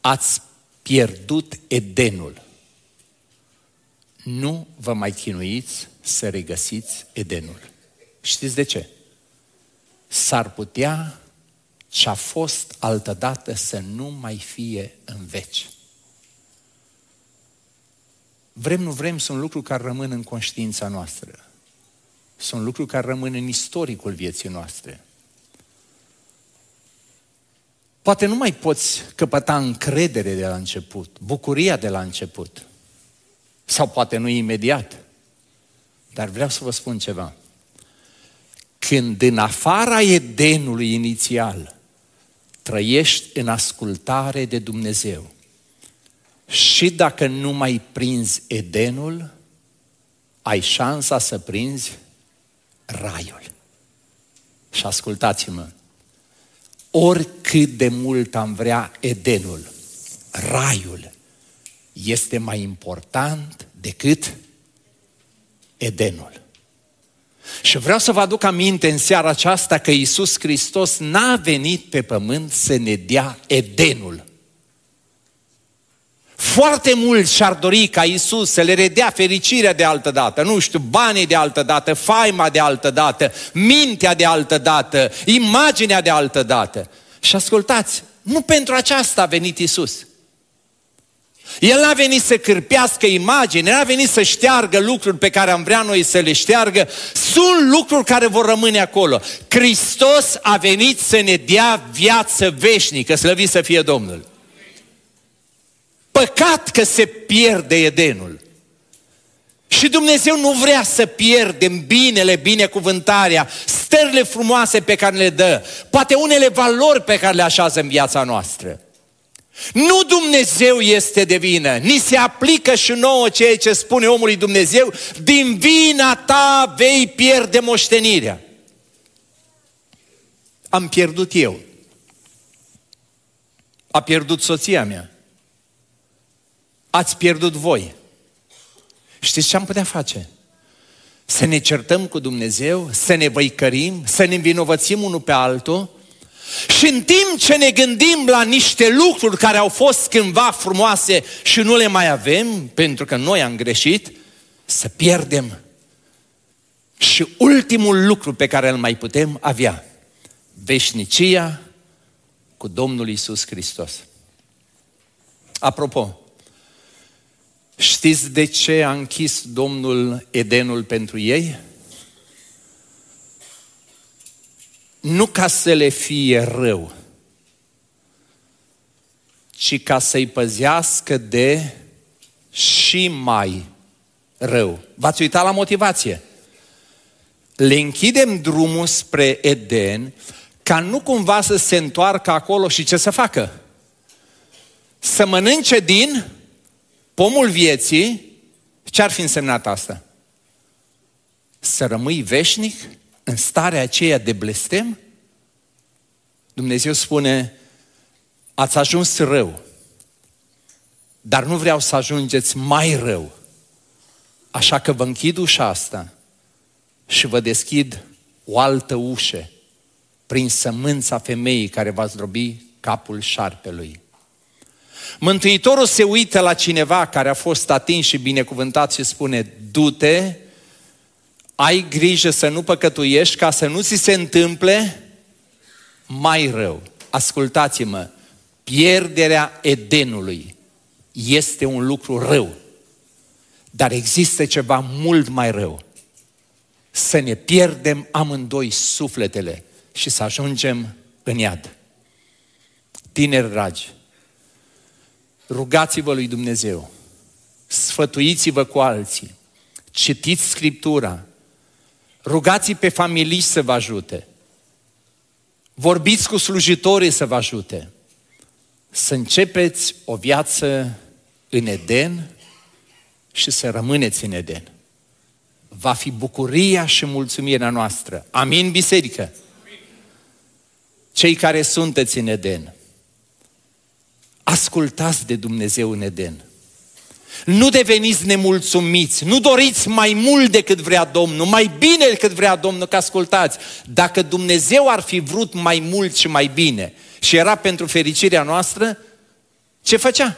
ați pierdut Edenul. Nu vă mai chinuiți să regăsiți Edenul. Știți de ce? S-ar putea ce a fost altădată să nu mai fie în veci. Vrem, nu vrem, sunt lucruri care rămân în conștiința noastră. Sunt lucruri care rămân în istoricul vieții noastre. Poate nu mai poți căpăta încredere de la început, bucuria de la început. Sau poate nu imediat. Dar vreau să vă spun ceva. Când în afara Edenului inițial trăiești în ascultare de Dumnezeu și dacă nu mai prinzi Edenul, ai șansa să prinzi raiul. Și ascultați-mă, oricât de mult am vrea Edenul, raiul, este mai important decât Edenul. Și vreau să vă aduc aminte în seara aceasta că Iisus Hristos n-a venit pe pământ să ne dea Edenul. Foarte mulți și-ar dori ca Iisus să le redea fericirea de altă dată, nu știu, banii de altă dată, faima de altă dată, mintea de altă dată, imaginea de altă dată. Și ascultați, nu pentru aceasta a venit Iisus. El n-a venit să cârpească imagini, n-a venit să șteargă lucruri pe care am vrea noi să le șteargă. Sunt lucruri care vor rămâne acolo. Hristos a venit să ne dea viață veșnică, slăvit să fie Domnul. Păcat că se pierde Edenul. Și Dumnezeu nu vrea să pierdem binele, binecuvântarea, stările frumoase pe care le dă, poate unele valori pe care le așează în viața noastră. Nu Dumnezeu este de vină, ni se aplică și nouă ceea ce spune omului Dumnezeu, din vina ta vei pierde moștenirea. Am pierdut eu. A pierdut soția mea. Ați pierdut voi. Știți ce am putea face? Să ne certăm cu Dumnezeu, să ne văicărim, să ne învinovățim unul pe altul, Și în timp ce ne gândim la niște lucruri care au fost cândva frumoase și nu le mai avem, pentru că noi am greșit, să pierdem și ultimul lucru pe care îl mai putem avea, veșnicia cu Domnul Isus Hristos. Apropo, știți de ce a închis Domnul Edenul pentru ei? Nu ca să le fie rău, ci ca să-i păzească de și mai rău. V-ați uitat la motivație? Le închidem drumul spre Eden ca nu cumva să se întoarcă acolo și ce să facă? Să mănânce din pomul vieții, ce ar fi însemnat asta? Să rămâi veșnic în starea aceea de blestem? Dumnezeu spune, ați ajuns rău, dar nu vreau să ajungeți mai rău. Așa că vă închid ușa asta și vă deschid o altă ușă prin sămânța femeii care va zdrobi capul șarpelui. Mântuitorul se uită la cineva care a fost atins și binecuvântat și spune, du-te, ai grijă să nu păcătuiești ca să nu ți se întâmple mai rău. Ascultați-mă, pierderea Edenului este un lucru rău. Dar există ceva mult mai rău. Să ne pierdem amândoi sufletele și să ajungem în iad. Tineri dragi, rugați-vă lui Dumnezeu, sfătuiți-vă cu alții, citiți Scriptura, rugați pe familii să vă ajute, vorbiți cu slujitorii să vă ajute, să începeți o viață în Eden și să rămâneți în Eden. Va fi bucuria și mulțumirea noastră. Amin, biserică? Cei care sunteți în Eden, ascultați de Dumnezeu în Eden. Nu deveniți nemulțumiți, nu doriți mai mult decât vrea Domnul, mai bine decât vrea Domnul, că ascultați. Dacă Dumnezeu ar fi vrut mai mult și mai bine și era pentru fericirea noastră, ce făcea?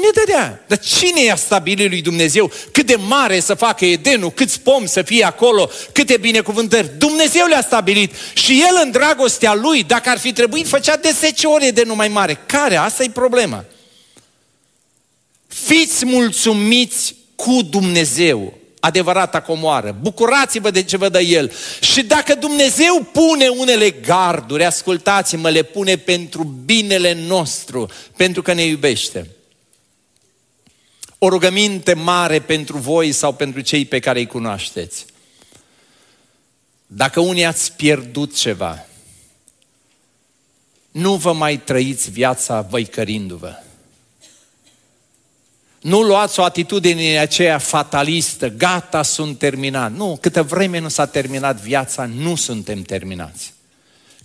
Ne dădea. Dar cine i-a stabilit lui Dumnezeu cât de mare să facă Edenul, câți pomi să fie acolo, câte binecuvântări? Dumnezeu le-a stabilit și El în dragostea Lui, dacă ar fi trebuit, făcea de 10 ori Edenul mai mare. Care? Asta e problema. Fiți mulțumiți cu Dumnezeu, adevărata comoară. Bucurați-vă de ce vă dă El. Și dacă Dumnezeu pune unele garduri, ascultați-mă, le pune pentru binele nostru, pentru că ne iubește. O rugăminte mare pentru voi sau pentru cei pe care îi cunoașteți. Dacă unii ați pierdut ceva, nu vă mai trăiți viața văicărindu-vă. Nu luați o atitudine aceea fatalistă, gata, sunt terminat. Nu, câtă vreme nu s-a terminat viața, nu suntem terminați.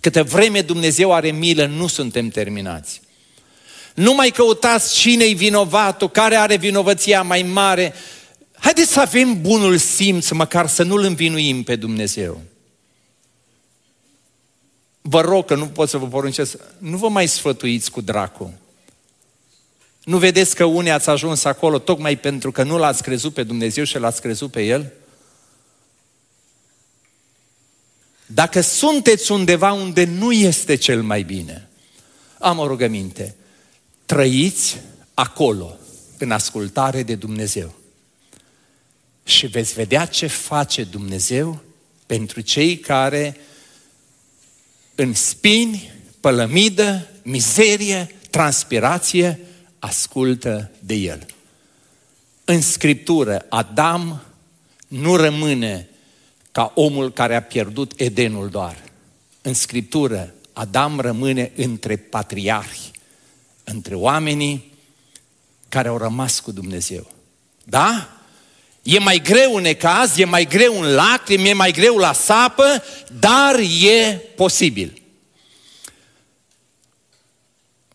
Câtă vreme Dumnezeu are milă, nu suntem terminați. Nu mai căutați cine-i vinovatul, care are vinovăția mai mare. Haideți să avem bunul simț, măcar să nu-L învinuim pe Dumnezeu. Vă rog că nu pot să vă poruncesc, nu vă mai sfătuiți cu dracu. Nu vedeți că unii ați ajuns acolo tocmai pentru că nu l-ați crezut pe Dumnezeu și l-ați crezut pe El? Dacă sunteți undeva unde nu este cel mai bine, am o rugăminte trăiți acolo, în ascultare de Dumnezeu. Și veți vedea ce face Dumnezeu pentru cei care în spini, pălămidă, mizerie, transpirație, ascultă de El. În Scriptură, Adam nu rămâne ca omul care a pierdut Edenul doar. În Scriptură, Adam rămâne între patriarhi, între oamenii care au rămas cu Dumnezeu. Da? E mai greu în ecaz, e mai greu în lacrimi, e mai greu la sapă, dar e posibil.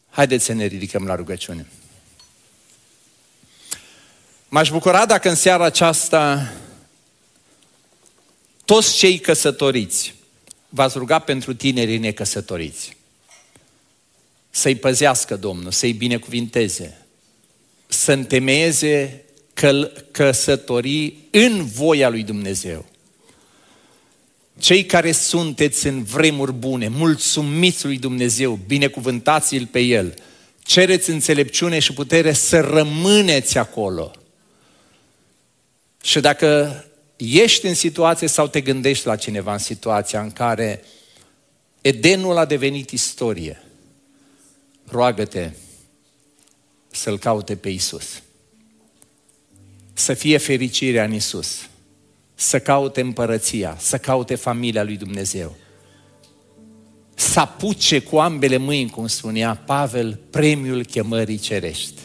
Haideți să ne ridicăm la rugăciune. M-aș bucura dacă în seara aceasta toți cei căsătoriți v-ați ruga pentru tinerii necăsătoriți. Să-i păzească Domnul, să-i binecuvinteze, să întemeieze căl- căsătorii în voia lui Dumnezeu. Cei care sunteți în vremuri bune, mulțumiți lui Dumnezeu, binecuvântați-L pe El, cereți înțelepciune și putere să rămâneți acolo. Și dacă ești în situație sau te gândești la cineva în situația în care Edenul a devenit istorie, roagă-te să-L caute pe Isus. Să fie fericirea în Isus. Să caute împărăția, să caute familia lui Dumnezeu. Să apuce cu ambele mâini, cum spunea Pavel, premiul chemării cerești.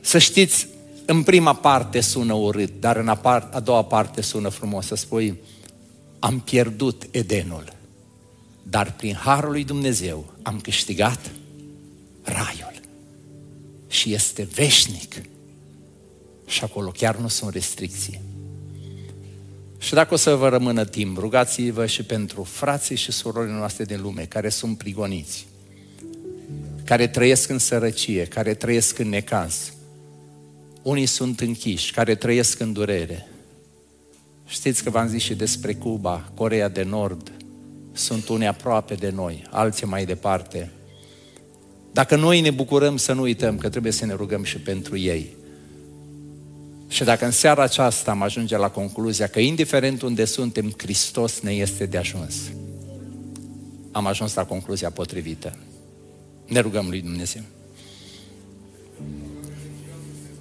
Să știți, în prima parte sună urât, dar în a, doua parte sună frumos. Să spui, am pierdut Edenul, dar prin Harul lui Dumnezeu am câștigat raiul. Și este veșnic. Și acolo chiar nu sunt restricții. Și dacă o să vă rămână timp, rugați-vă și pentru frații și surorile noastre din lume care sunt prigoniți, care trăiesc în sărăcie, care trăiesc în necaz. Unii sunt închiși, care trăiesc în durere. Știți că v-am zis și despre Cuba, Corea de Nord, sunt unii aproape de noi, alții mai departe. Dacă noi ne bucurăm să nu uităm că trebuie să ne rugăm și pentru ei. Și dacă în seara aceasta am ajunge la concluzia că indiferent unde suntem, Hristos ne este de ajuns. Am ajuns la concluzia potrivită. Ne rugăm lui Dumnezeu.